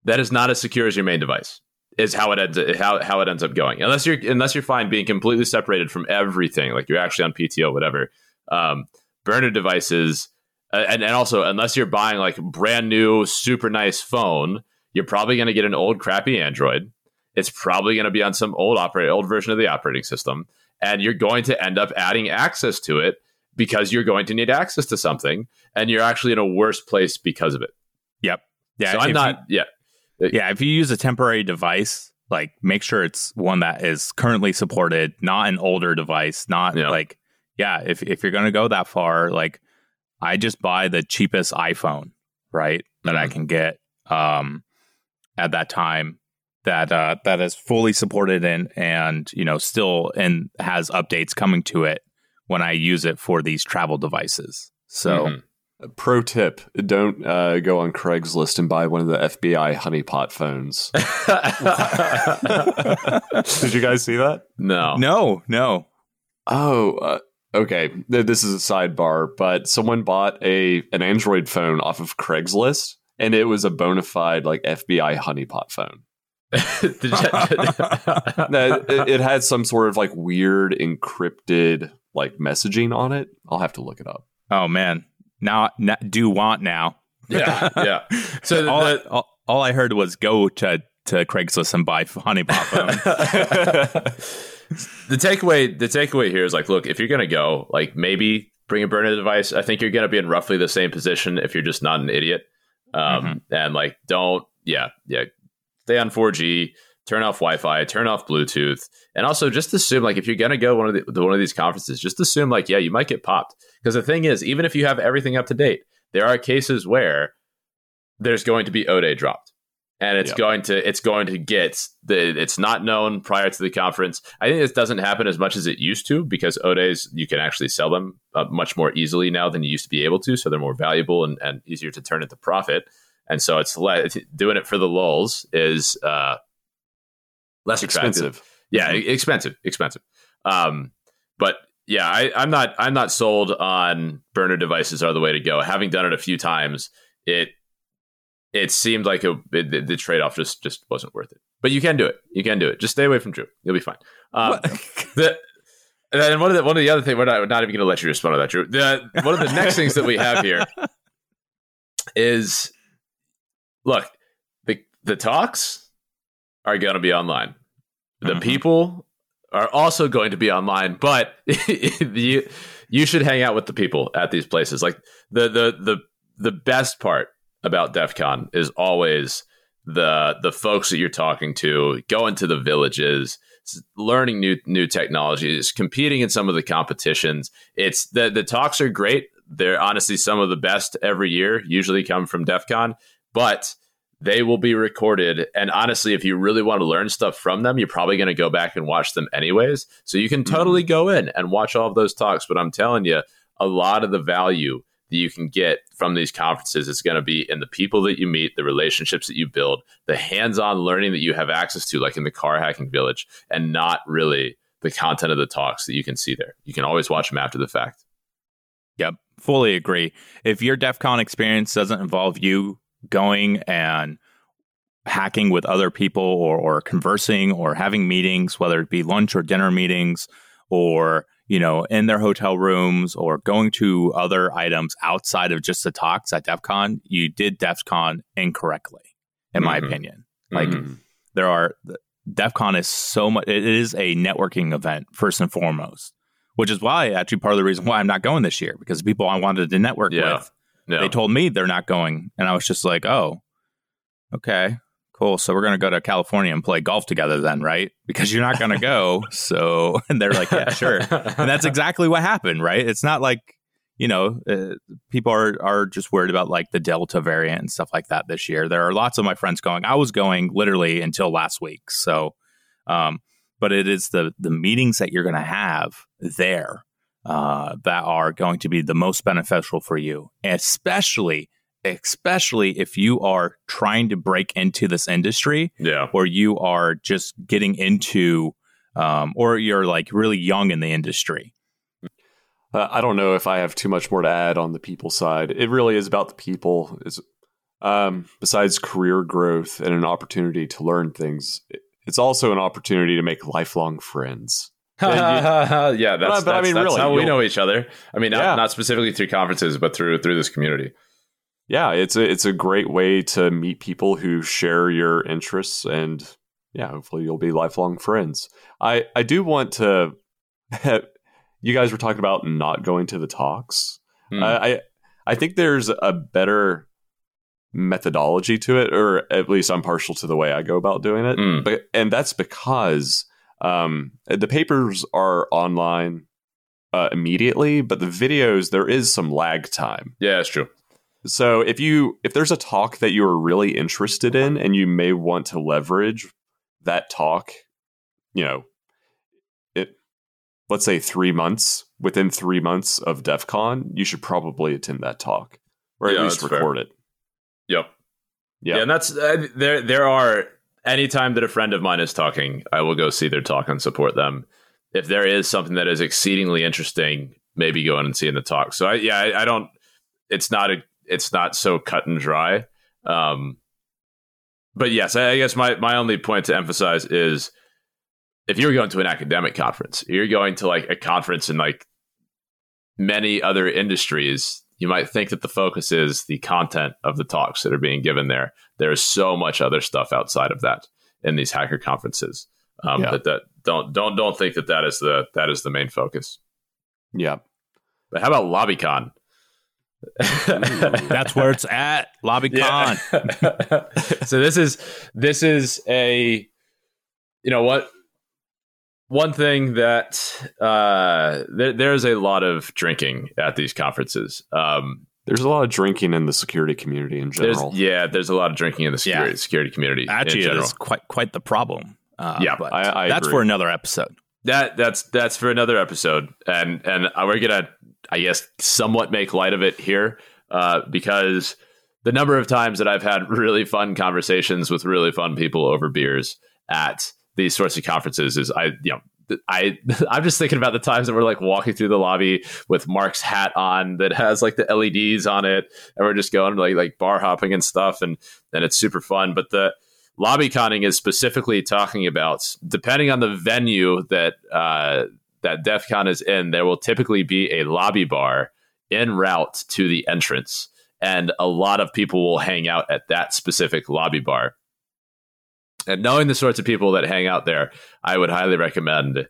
that is not as secure as your main device. Is how it ends how how it ends up going. Unless you're unless you're fine being completely separated from everything, like you're actually on PTO, whatever. Um, burner devices Uh, and, and also unless you're buying like brand new super nice phone you're probably going to get an old crappy android it's probably going to be on some old operate old version of the operating system and you're going to end up adding access to it because you're going to need access to something and you're actually in a worse place because of it Yep. Yeah. so i'm not yeah uh, yeah. If you use a temporary device, like make sure it's one that is currently supported, not an older device. Not Yeah. like, yeah. If if you're gonna go that far, like I just buy the cheapest iPhone, right? That I Mhm. can get um at that time that uh that is fully supported and and you know still and has updates coming to it when I use it for these travel devices. So Mhm. Pro tip: Don't uh, go on Craigslist and buy one of the FBI honeypot phones. Did you guys see that? no no, no. Oh, uh, okay. This is a sidebar, but someone bought a an Android phone off of Craigslist, and it was a bona fide like FBI honeypot phone. No, it, it had some sort of like weird encrypted like messaging on it. I'll have to look it up. Oh man. Now, now do want now. yeah yeah so the, all, the- all, all I heard was go to, to Craigslist and buy honeypot phone. The takeaway the takeaway here is like look if you're gonna go like maybe bring a burner device. I think you're gonna be in roughly the same position if you're just not an idiot. Um, and like don't yeah yeah stay on 4g turn off wi-fi turn off bluetooth. And also just assume like if you're gonna go one of the to one of these conferences just assume like yeah you might get popped. Because the thing is even if you have everything up to date there are cases where there's going to be Oday dropped and it's Yep. going to it's going to get the it's not known prior to the conference. I think this doesn't happen as much as it used to because Odays you can actually sell them uh, much more easily now than you used to be able to, so they're more valuable and, and easier to turn into profit. And so it's le- doing it for the lulls is uh, less attractive. Expensive. Yeah, e- expensive, expensive. Um, but yeah, I, I'm not I'm not sold on burner devices are the way to go. Having done it a few times, it it seemed like a, it, the, trade off just just wasn't worth it. But you can do it. You can do it. Just stay away from Drew. You'll be fine. Um, the, and then one of the one of the other things we're not, we're not even going to let you respond to that, Drew. The one of the next things that we have here is look the the talks are going to be online. The Mhm. people are also going to be online, but you you should hang out with the people at these places. Like the the the the best part about DEF CON is always the the folks that you're talking to, going to the villages, learning new new technologies, competing in some of the competitions. It's the the talks are great. They're honestly some of the best every year. Usually come from DEF CON, but they will be recorded. And honestly, if you really want to learn stuff from them, you're probably going to go back and watch them anyways. So you can totally mm-hmm. go in and watch all of those talks. But I'm telling you, a lot of the value that you can get from these conferences is going to be in the people that you meet, the relationships that you build, the hands on learning that you have access to, like in the car hacking village, and not really the content of the talks that you can see there. You can always watch them after the fact. Yep, fully agree. If your DEF CON experience doesn't involve you going and hacking with other people or, or conversing or having meetings, whether it be lunch or dinner meetings or, you know, in their hotel rooms or going to other items outside of just the talks at DEF CON, you did DEF CON incorrectly, in my Mhm. opinion. Like, Mhm. there are DEF CON is so much it is a networking event first and foremost, which is why actually part of the reason why I'm not going this year because people I wanted to network Yeah. with No. they told me they're not going and I was just like, "Oh, okay. Cool. So we're going to go to California and play golf together then, right? Because you're not going to go." so and they're like, "Yeah, sure." and that's exactly what happened, right? It's not like you know, uh, people are are just worried about like the Delta variant and stuff like that this year. There are lots of my friends going. I was going literally until last week. So, um, but it is the the meetings that you're going to have there uh, that are going to be the most beneficial for you, especially especially if you are trying to break into this industry Yeah. or you are just getting into um, or you're like really young in the industry. Uh, I don't know if I have too much more to add on the people side. It really is about the people. It's, um, besides career growth and an opportunity to learn things, it's also an opportunity to make lifelong friends. yeah, that's, But I- but I mean, that's really, how we know each other. I mean, not, Yeah. not specifically through conferences, but through through this community. Yeah, it's a it's a great way to meet people who share your interests, and yeah, hopefully you'll be lifelong friends. I I do want to. you guys were talking about not going to the talks. Hmm. I, I I think there's a better methodology to it, or at least I'm partial to the way I go about doing it. Mm. But and that's because um, the papers are online uh, immediately, but the videos there is some lag time. Yeah, it's true. So if you if there's a talk that you're really interested in and you may want to leverage that talk, you know, it let's say 3 months, within 3 months of DEF CON, you should probably attend that talk or at Yeah, least that's fair. record it. Yep. Yeah. Yeah, and that's uh, there. There are anytime that a friend of mine is talking, I will go see their talk and support them. If there is something that is exceedingly interesting, maybe go in and see in the talk. So I, yeah, I, I don't. It's not a. It's not so cut and dry. Um, but yes, I, guess my my only point to emphasize is if you're going to an academic conference, you're going to like a conference in like many other industries, you might think that the focus is the content of the talks that are being given there. There is so much other stuff outside of that in these hacker conferences. Um, Yeah. That that don't don't don't think that that is the that is the main focus. yeah. But how about LobbyCon? That's where it's at, LobbyCon. Yeah. so this is this is a you know what one thing that uh there, there's a lot of drinking at these conferences um There's a lot of drinking in the security community in there's general. yeah there's a lot of drinking in the security, Yeah. security community Actually, in it general. is quite quite the problem. Uh, Yeah, but I- I that's agree. for another episode. That that's that's for another episode and and we're gonna i guess somewhat make light of it here uh because the number of times that i've had really fun conversations with really fun people over beers at these sorts of conferences is i you know I I'm just thinking about the times that we're like walking through the lobby with Mark's hat on that has like the LEDs on it, and we're just going like like bar hopping and stuff, and and it's super fun. But the lobby conning is specifically talking about depending on the venue that uh, that DEF CON is in, there will typically be a lobby bar en route to the entrance, and a lot of people will hang out at that specific lobby bar. And knowing the sorts of people that hang out there, I would highly recommend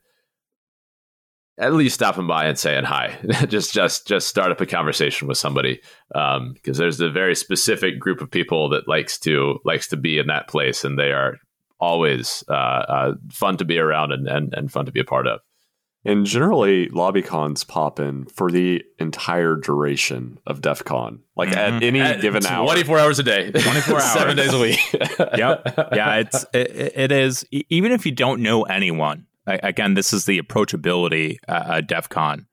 at least stopping by and saying hi. just just just start up a conversation with somebody because there's a very specific group of people that likes to likes to be in that place, and they are always uh, uh, fun to be around and, and and fun to be a part of. And generally, LobbyCons pop in for the entire duration of DEF CON, like Mhm. at any At given hour. 24 hours a day 24 hours. seven days a week yep. Yeah, it's it, it is. Even if you don't know anyone, I, again, this is the approachability uh, at DEF CON.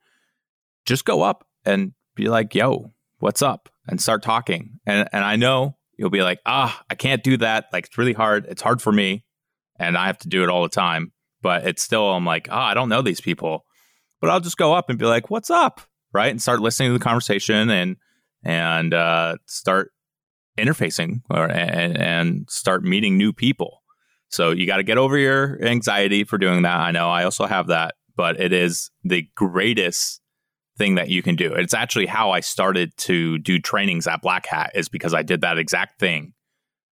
Just go up and be like, "Yo, what's up?" and start talking. And and I know you'll be like, "Ah, I can't do that. Like it's really hard. It's hard for me, and I have to do it all the time." But it's still, I'm like, "Ah, I don't know these people." But I'll just go up and be like, "What's up?" Right, and start listening to the conversation and and uh, start interfacing or and, and start meeting new people. So you got to get over your anxiety for doing that. I know I also have that, but it is the greatest thing that you can do. It's actually how I started to do trainings at Black Hat is because I did that exact thing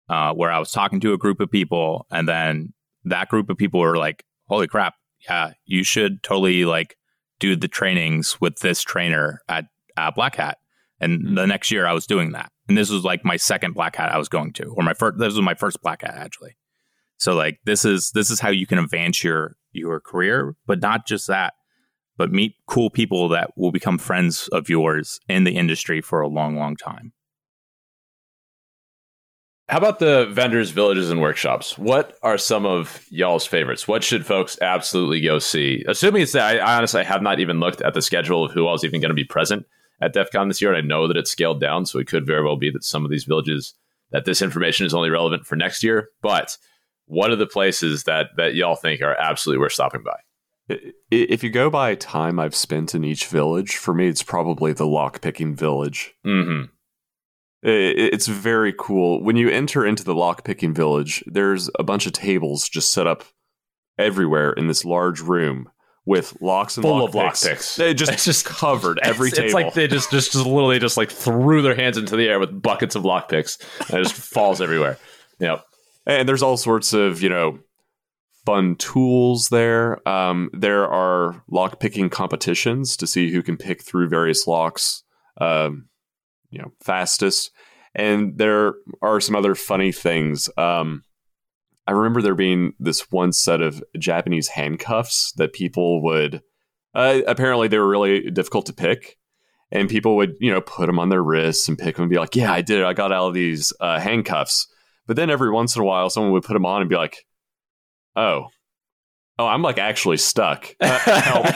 uh, where I was talking to a group of people and then that group of people were like, holy crap, yeah, you should totally like do the trainings with this trainer at, at Black Hat. And the next year I was doing that. And this was like my second Black Hat I was going to, or my first, this was my first Black Hat actually. So like this is this is how you can advance your your career, but not just that, but meet cool people that will become friends of yours in the industry for a long, long time. How about the vendors, villages, and workshops? What are some of y'all's favorites? What should folks absolutely go see? Assuming it's that I, I honestly have not even looked at the schedule of who else even going to be present at DEF CON this year, and I know that it's scaled down, so it could very well be that some of these villages that this information is only relevant for next year. But what are the places that that y'all think are absolutely worth stopping by? If you go by time I've spent in each village, for me, it's probably the lockpicking village. Mm-hmm. It's very cool. When you enter into the lockpicking village, there's a bunch of tables just set up everywhere in this large room with locks and full lock of lock picks. picks. They just It's just covered every it's, table. It's like they just, just just literally just like threw their hands into the air with buckets of lock picks and it just falls everywhere. Yep. And there's all sorts of you know fun tools there. Um, there are lock picking competitions to see who can pick through various locks, um, you know, fastest. And there are some other funny things. Um, I remember there being this one set of Japanese handcuffs that people would. Uh, apparently, they were really difficult to pick, and people would you know put them on their wrists and pick them and be like, "Yeah, I did it. I got out of these uh, handcuffs." But then every once in a while, someone would put them on and be like, "Oh, oh, I'm like actually stuck. Uh, help,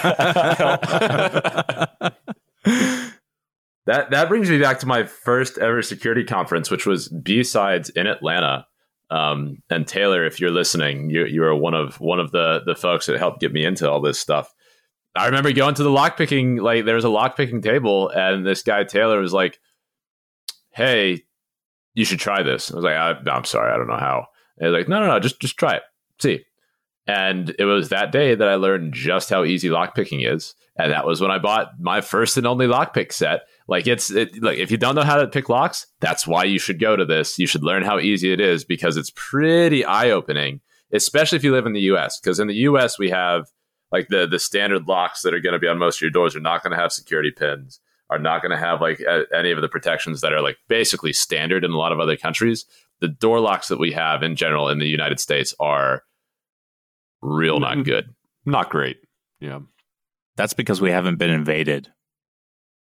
help." That that brings me back to my first ever security conference, which was BSides in Atlanta. Um, and Taylor, if you're listening, you you are one of one of the the folks that helped get me into all this stuff. I remember going to the lockpicking, like there was a lockpicking table, and this guy Taylor was like, "Hey, you should try this." I was like, I, "I'm sorry, I don't know how." And like, "No, no, no, just just try it, see." And it was that day that I learned just how easy lockpicking is, and that was when I bought my first and only lockpick set. Like it's it, like if you don't know how to pick locks, that's why you should go to this. You should learn how easy it is because it's pretty eye opening, especially if you live in the U.S. Because in the U.S. we have like the the standard locks that are going to be on most of your doors are not going to have security pins, are not going to have like a, any of the protections that are like basically standard in a lot of other countries. The door locks that we have in general in the United States are real not good. Not great. Yeah. That's because we haven't been invaded.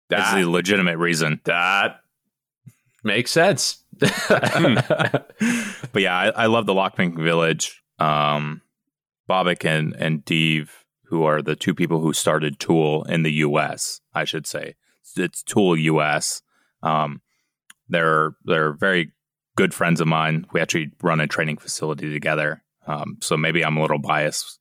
That's the legitimate reason. that makes sense. But yeah, I, I love the Lockpicking Village. Um, Babak and and Deve, who are the two people who started TOOOL in the U.S. I should say it's TOOOL U.S. Um, they're they're very good friends of mine. We actually run a training facility together. Um, so maybe I'm a little biased.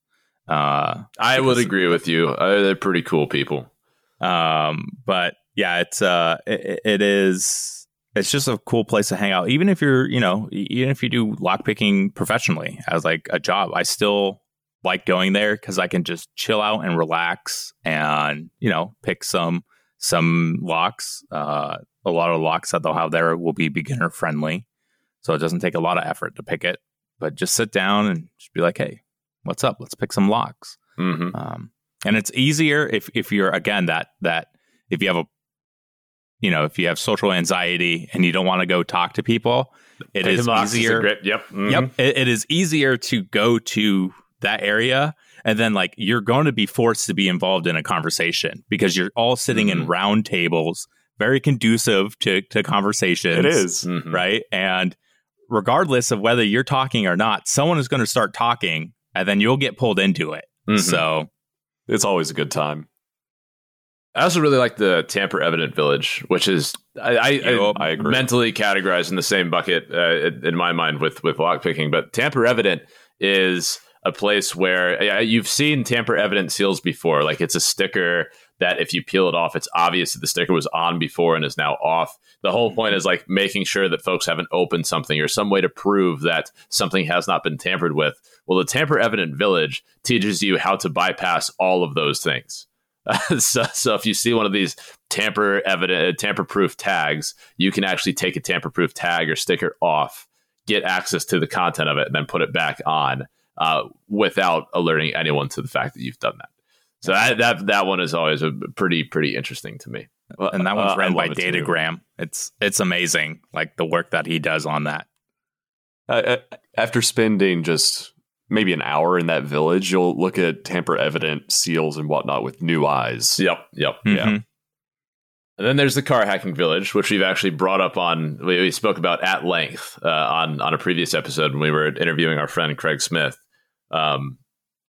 Uh, I would agree with you. Uh, they're pretty cool people. um, but yeah, it's uh, it, it is. It's just a cool place to hang out. Even if you're, you know, even if you do lockpicking professionally as like a job, I still like going there because I can just chill out and relax and you know pick some some locks. Uh, a lot of locks that they'll have there will be beginner friendly, so it doesn't take a lot of effort to pick it. But just sit down and just be like, hey, what's up? Let's pick some locks. hmm Um, and it's easier if if you're again that that if you have a you know if you have social anxiety and you don't want to go talk to people, it is easier. Great, yep. mhm. Yep, it, it is easier to go to that area and then like you're going to be forced to be involved in a conversation because you're all sitting in Mhm. round tables, very conducive to to conversations. It is. Mhm. right, and regardless of whether you're talking or not, someone is going to start talking, and then you'll get pulled into it. Mhm. So It's always a good time. I also really like the Tamper Evident Village, which is I, I, I, mentally categorized in the same bucket uh, in- in my mind with with lockpicking. But Tamper Evident is a place where yeah, you've seen Tamper Evident seals before. Like it's a sticker that if you peel it off, it's obvious that the sticker was on before and is now off. The whole point mm-hmm. is like making sure that folks haven't opened something or some way to prove that something has not been tampered with. Well, the Tamper Evident Village teaches you how to bypass all of those things. so, so if you see one of these tamper evident uh, tamper proof tags, you can actually take a tamper proof tag or sticker off, get access to the content of it, and then put it back on uh, without alerting anyone to the fact that you've done that. So that that that one is always a pretty pretty interesting to me. and that one's Uh, I by love it too. Datagram. It's it's amazing, like the work that he does on that. Uh, uh, after spending just maybe an hour in that village, you'll look at tamper evident seals and whatnot with new eyes. Yep, yep. Yeah. Mhm. And then there's the car hacking village, which we've actually brought up on. We, we spoke about at length uh, on on a previous episode when we were interviewing our friend Craig Smith. Um,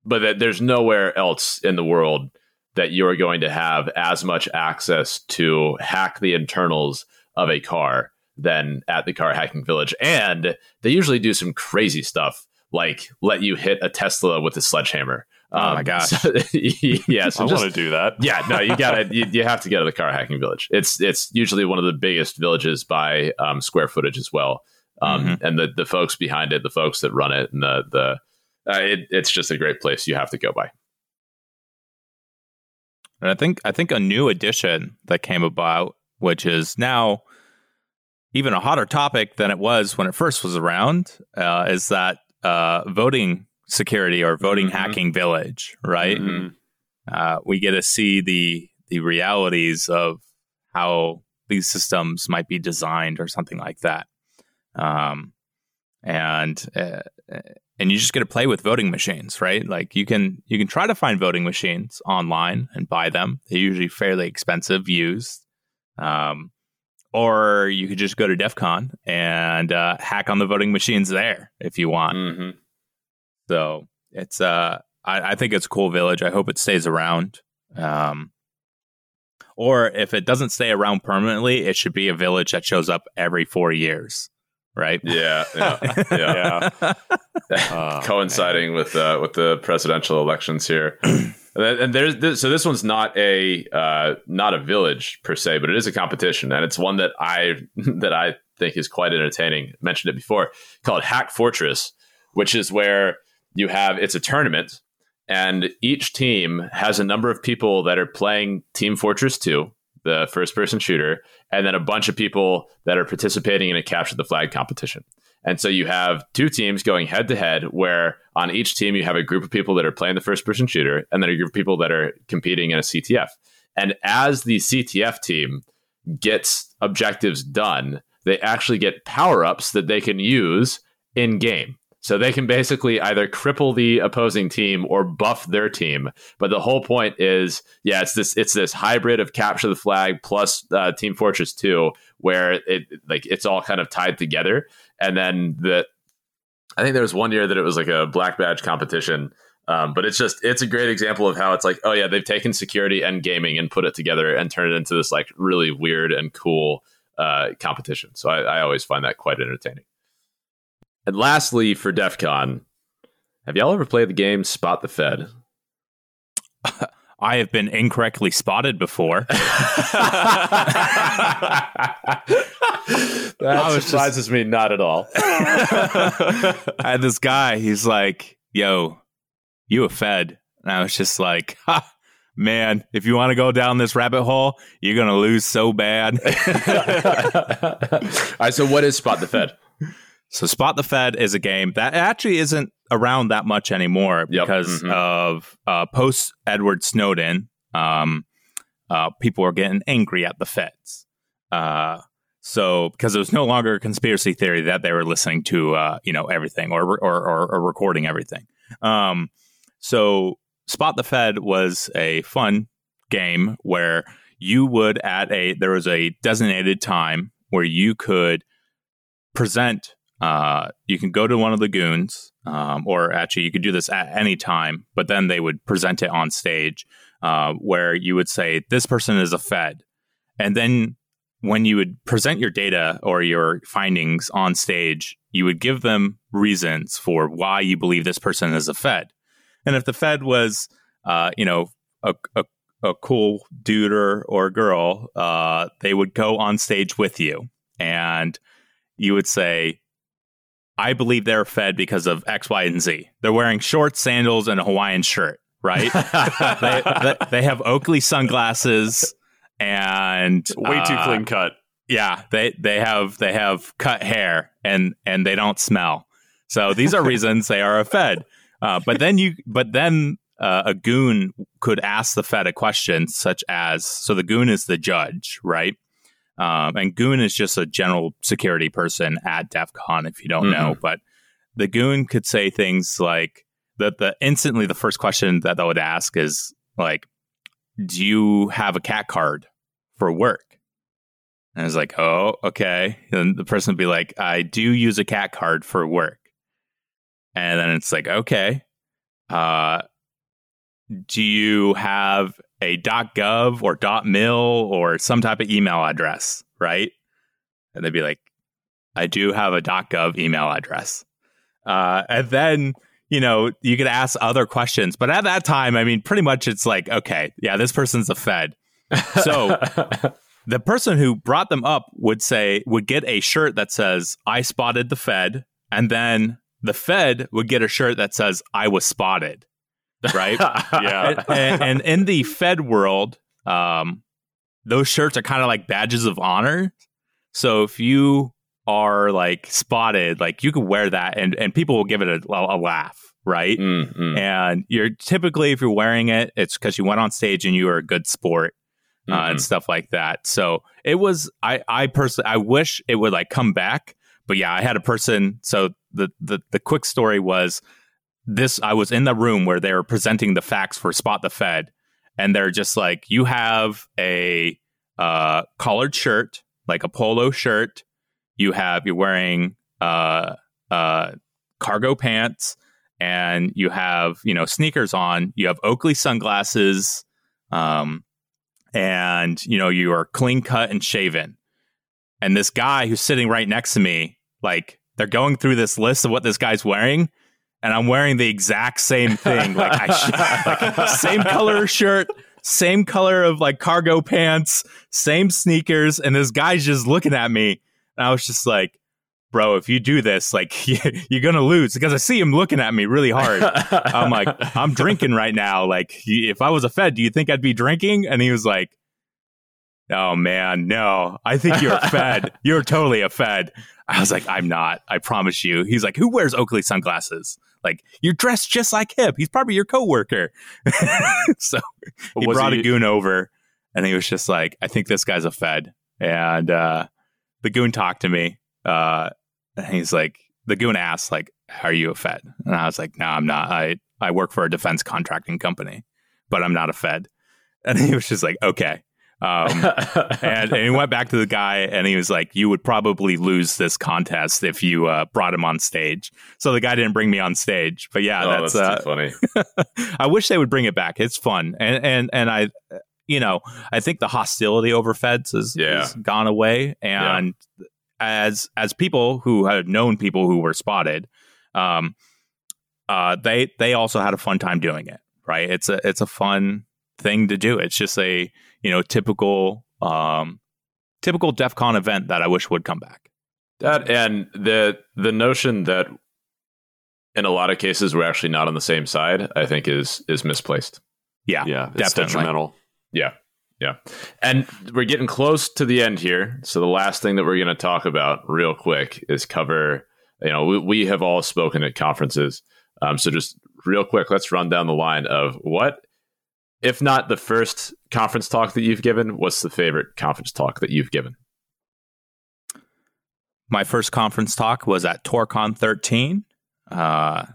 but that there's nowhere else in the world that you're going to have as much access to hack the internals of a car than at the car hacking village. And they usually do some crazy stuff like let you hit a Tesla with a sledgehammer. Oh my gosh! So, yeah, so I want to do that. yeah, no, you gotta, you, you have to go to the car hacking village. It's it's usually one of the biggest villages by um, square footage as well. Um, Mhm. And the the folks behind it, the folks that run it, and the the uh, it, it's just a great place you have to go by. And I think I think a new addition that came about, which is now even a hotter topic than it was when it first was around, uh, is that uh, voting security or voting Mhm. hacking village. Right? Mhm. Uh, we get to see the the realities of how these systems might be designed or something like that. Um, and uh, and you just get to play with voting machines, right? Like you can you can try to find voting machines online and buy them. They're usually fairly expensive used. Um, or you could just go to DEF CON and uh, hack on the voting machines there if you want. Mhm. So it's uh I, I think it's a cool village. I hope it stays around. Um or if it doesn't stay around permanently, it should be a village that shows up every four years. Right? Yeah, yeah, yeah. Oh, coinciding with uh, with the presidential elections here. and, and there's this, so this one's not a uh, not a village per se, but it is a competition, and it's one that I that I think is quite entertaining. I mentioned it before, called Hack Fortress, which is where you have it's a tournament, and each team has a number of people that are playing Team Fortress Two, the first person shooter, and then a bunch of people that are participating in a capture the flag competition. And so you have two teams going head to head, where on each team you have a group of people that are playing the first person shooter, and then a group of people that are competing in a CTF. And as the CTF team gets objectives done, they actually get power ups that they can use in game. So they can basically either cripple the opposing team or buff their team. But the whole point is, yeah, it's this it's this hybrid of capture the flag plus uh, Team Fortress Two, where it like it's all kind of tied together. And then the I think there was one year that it was like a black badge competition. Um, but it's just it's a great example of how it's like, oh yeah, they've taken security and gaming and put it together and turned it into this like really weird and cool uh, competition. So I, I always find that quite entertaining. And lastly, for DEF CON, have y'all ever played the game Spot the Fed? I have been incorrectly spotted before. that was just- surprises me not at all. I had this guy, he's like, yo, you a Fed. And I was just like, ha, man, if you want to go down this rabbit hole, you're going to lose so bad. all right, so what is Spot the Fed? So Spot the Fed is a game that actually isn't around that much anymore Yep. because Mhm. of uh, post Edward Snowden. Um, uh, people are getting angry at the Feds. Uh, so because it was no longer a conspiracy theory that they were listening to, uh, you know, everything or, or, or, or recording everything. Um, so Spot the Fed was a fun game where you would at a there was a designated time where you could present uh, you can go to one of the goons um, or actually you could do this at any time but then they would present it on stage uh, where you would say this person is a fed. And then when you would present your data or your findings on stage you would give them reasons for why you believe this person is a fed. And if the fed was uh, you know a, a, a cool dude or, or girl uh, they would go on stage with you. And you would say I believe they're fed because of X, Y, and Z. They're wearing shorts, sandals, and a Hawaiian shirt, right? they, they, they have Oakley sunglasses and Way too uh, clean cut. Yeah, they they have they have cut hair and and they don't smell. So these are reasons they are a Fed. Uh, but then you but then uh, a goon could ask the Fed a question such as so the goon is the judge, right? Um, and goon is just a general security person at DEF CON, if you don't know. But the goon could say things like that. The instantly the first question that they would ask is like, "Do you have a CAC card for work?" And it's like, "Oh, okay." And the person would be like, "I do use a CAC card for work." And then it's like, "Okay, uh, do you have a .gov or .mil or some type of email address, right? And they'd be like, I do have a .gov email address. Uh, and then, you know, you could ask other questions. But at that time, I mean, pretty much it's like, okay, yeah, this person's a Fed. So the person who brought them up would say, would get a shirt that says, I spotted the Fed. And then the Fed would get a shirt that says, I was spotted. Right? yeah. and, and, in the Fed world, um, those shirts are kind of like badges of honor. So if you are like spotted, like you can wear that and, and people will give it a, a laugh, right? Mm, mm, And you're typically, if you're wearing it, it's because you went on stage and you were a good sport uh, mhm. and stuff like that. So it was, I, I personally, I wish it would like come back. But yeah, I had a person. So the, the, the quick story was this I was in the room where they were presenting the facts for Spot the Fed. And they're just like, you have a uh, collared shirt, like a polo shirt. You have, you're wearing uh, uh, cargo pants and you have, you know, sneakers on. You have Oakley sunglasses. Um, and you know you are clean cut and shaven and this guy who's sitting right next to me like they're going through this list of what this guy's wearing and i'm wearing the exact same thing like i like, same color shirt same color of like cargo pants same sneakers and this guy's just looking at me and i was just like bro if you do this like you're gonna lose because i see him looking at me really hard I'm like, I'm drinking right now. Like, if I was a Fed, do you think I'd be drinking? And he was like, Oh man, no. I think you're a Fed. You're totally a Fed. I was like, I'm not. I promise you. He's like, Who wears Oakley sunglasses? Like, you're dressed just like him. He's probably your coworker. so he Was brought he- a goon over, and he was just like, I think this guy's a Fed. And uh, the goon talked to me. Uh, and he's like, the goon asked, like, are you a Fed? And I was like, no, I'm not. I, I work for a defense contracting company, but I'm not a Fed. And he was just like, okay. Um, and, and he went back to the guy and he was like, you would probably lose this contest if you uh, brought him on stage. So the guy didn't bring me on stage. But yeah, oh, that's, that's, uh, too funny. I wish they would bring it back. It's fun. And, and, and I, you know, I think the hostility over feds has, Yeah. has gone away. And as, as people who had known people who were spotted, um, uh, they they also had a fun time doing it. Right? It's a it's a fun thing to do. It's just a you know typical um, typical DEF CON event that I wish would come back. That and the the notion that in a lot of cases we're actually not on the same side, I think is is misplaced. Yeah, Yeah, it's Definitely. detrimental. Yeah. Yeah. And we're getting close to the end here. So the last thing that we're going to talk about real quick is cover, you know, we, we have all spoken at conferences. Um, so just real quick, let's run down the line of what, if not the first conference talk that you've given, what's the favorite conference talk that you've given? my first conference talk was at ToorCon 13. Uh,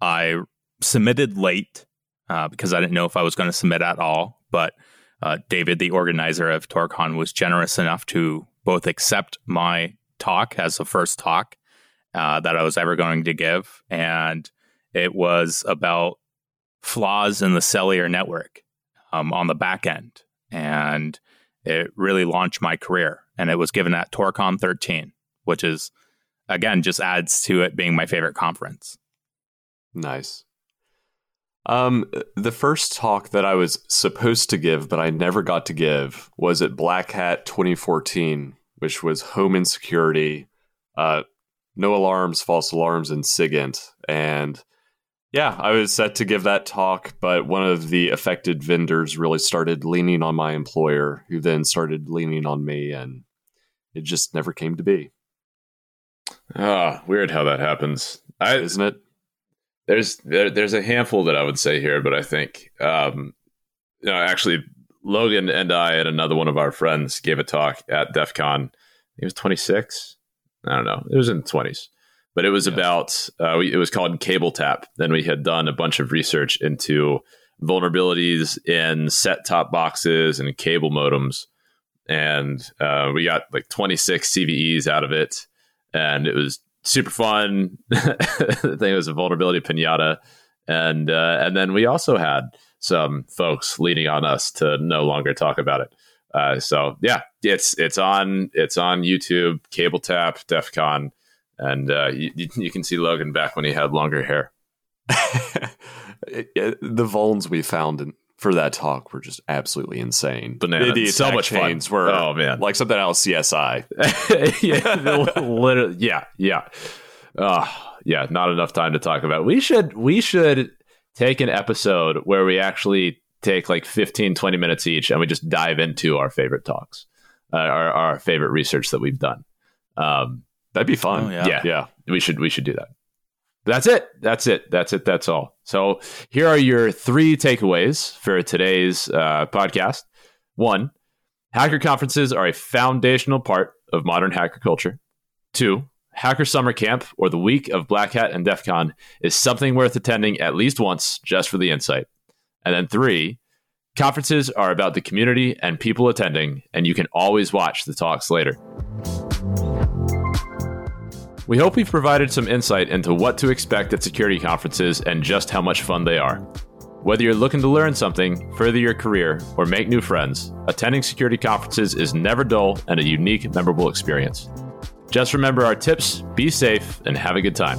I submitted late uh, because I didn't know if I was going to submit at all. But uh, David, the organizer of ToorCon, was generous enough to both accept my talk as the first talk uh, that I was ever going to give. And it was about flaws in the cellular network um, on the back end. And it really launched my career. And it was given at ToorCon 13 which is again just adds to it being my favorite conference. Nice. Um, the first talk that I was supposed to give, but I never got to give, was at Black Hat 2014, which was home insecurity, uh, no alarms, false alarms, and SIGINT. And yeah, I was set to give that talk, but one of the affected vendors really started leaning on my employer, who then started leaning on me, and it just never came to be, Ah, weird how that happens. I, isn't it? there's there, there's a handful that I would say here, but I think um, you know actually Logan and I and another one of our friends gave a talk at DEF CON. He was 26. I don't know. It was in the 20s, but it was Yes. about uh, we, it was called Cable Tap. Then we had done a bunch of research into vulnerabilities in set top boxes and cable modems, and uh, we got like 26 CVEs out of it, and it was super fun. I think it was a vulnerability pinata, and uh, and then we also had some folks leaning on us to no longer talk about it. Uh, so yeah, it's it's on it's on YouTube, Cable Tap, DEF CON, and uh, you, you can see Logan back when he had longer hair. the vulns we found in, for that talk were just absolutely insane. Banana. The So attack much fun. were Oh, man. like something out of CSI. yeah, literally, yeah, yeah. Uh, yeah, not enough time to talk about. We should we should take an episode where we actually take like 15 20 minutes each and we just dive into our favorite talks. Uh, our our favorite research that we've done. Um That'd be fun. Oh, yeah. yeah. yeah. we should we should do that. That's it. That's it. That's it. That's all. So here are your three takeaways for today's uh, podcast. One, hacker conferences are a foundational part of modern hacker culture. Two, Hacker Summer Camp or the week of Black Hat and DEF CON is something worth attending at least once just for the insight. And then three, conferences are about the community and people attending, and you can always watch the talks later. We hope we've provided some insight into what to expect at security conferences and just how much fun they are. Whether you're looking to learn something, further your career, or make new friends, attending security conferences is never dull and a unique, memorable experience. Just remember our tips, be safe, and have a good time.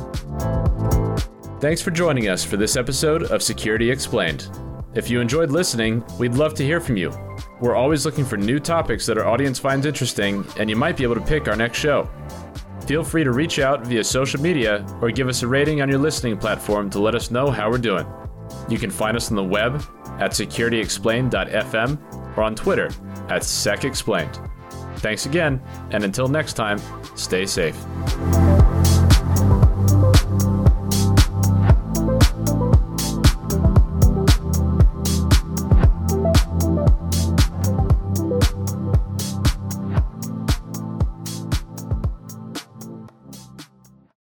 Thanks for joining us for this episode of Security Explained. If you enjoyed listening, we'd love to hear from you. We're always looking for new topics that our audience finds interesting, and you might be able to pick our next show. Feel free to reach out via social media or give us a rating on your listening platform to let us know how we're doing. You can find us on the web at securityexplained.fm or on Twitter at SecExplained. Thanks again, and until next time, stay safe.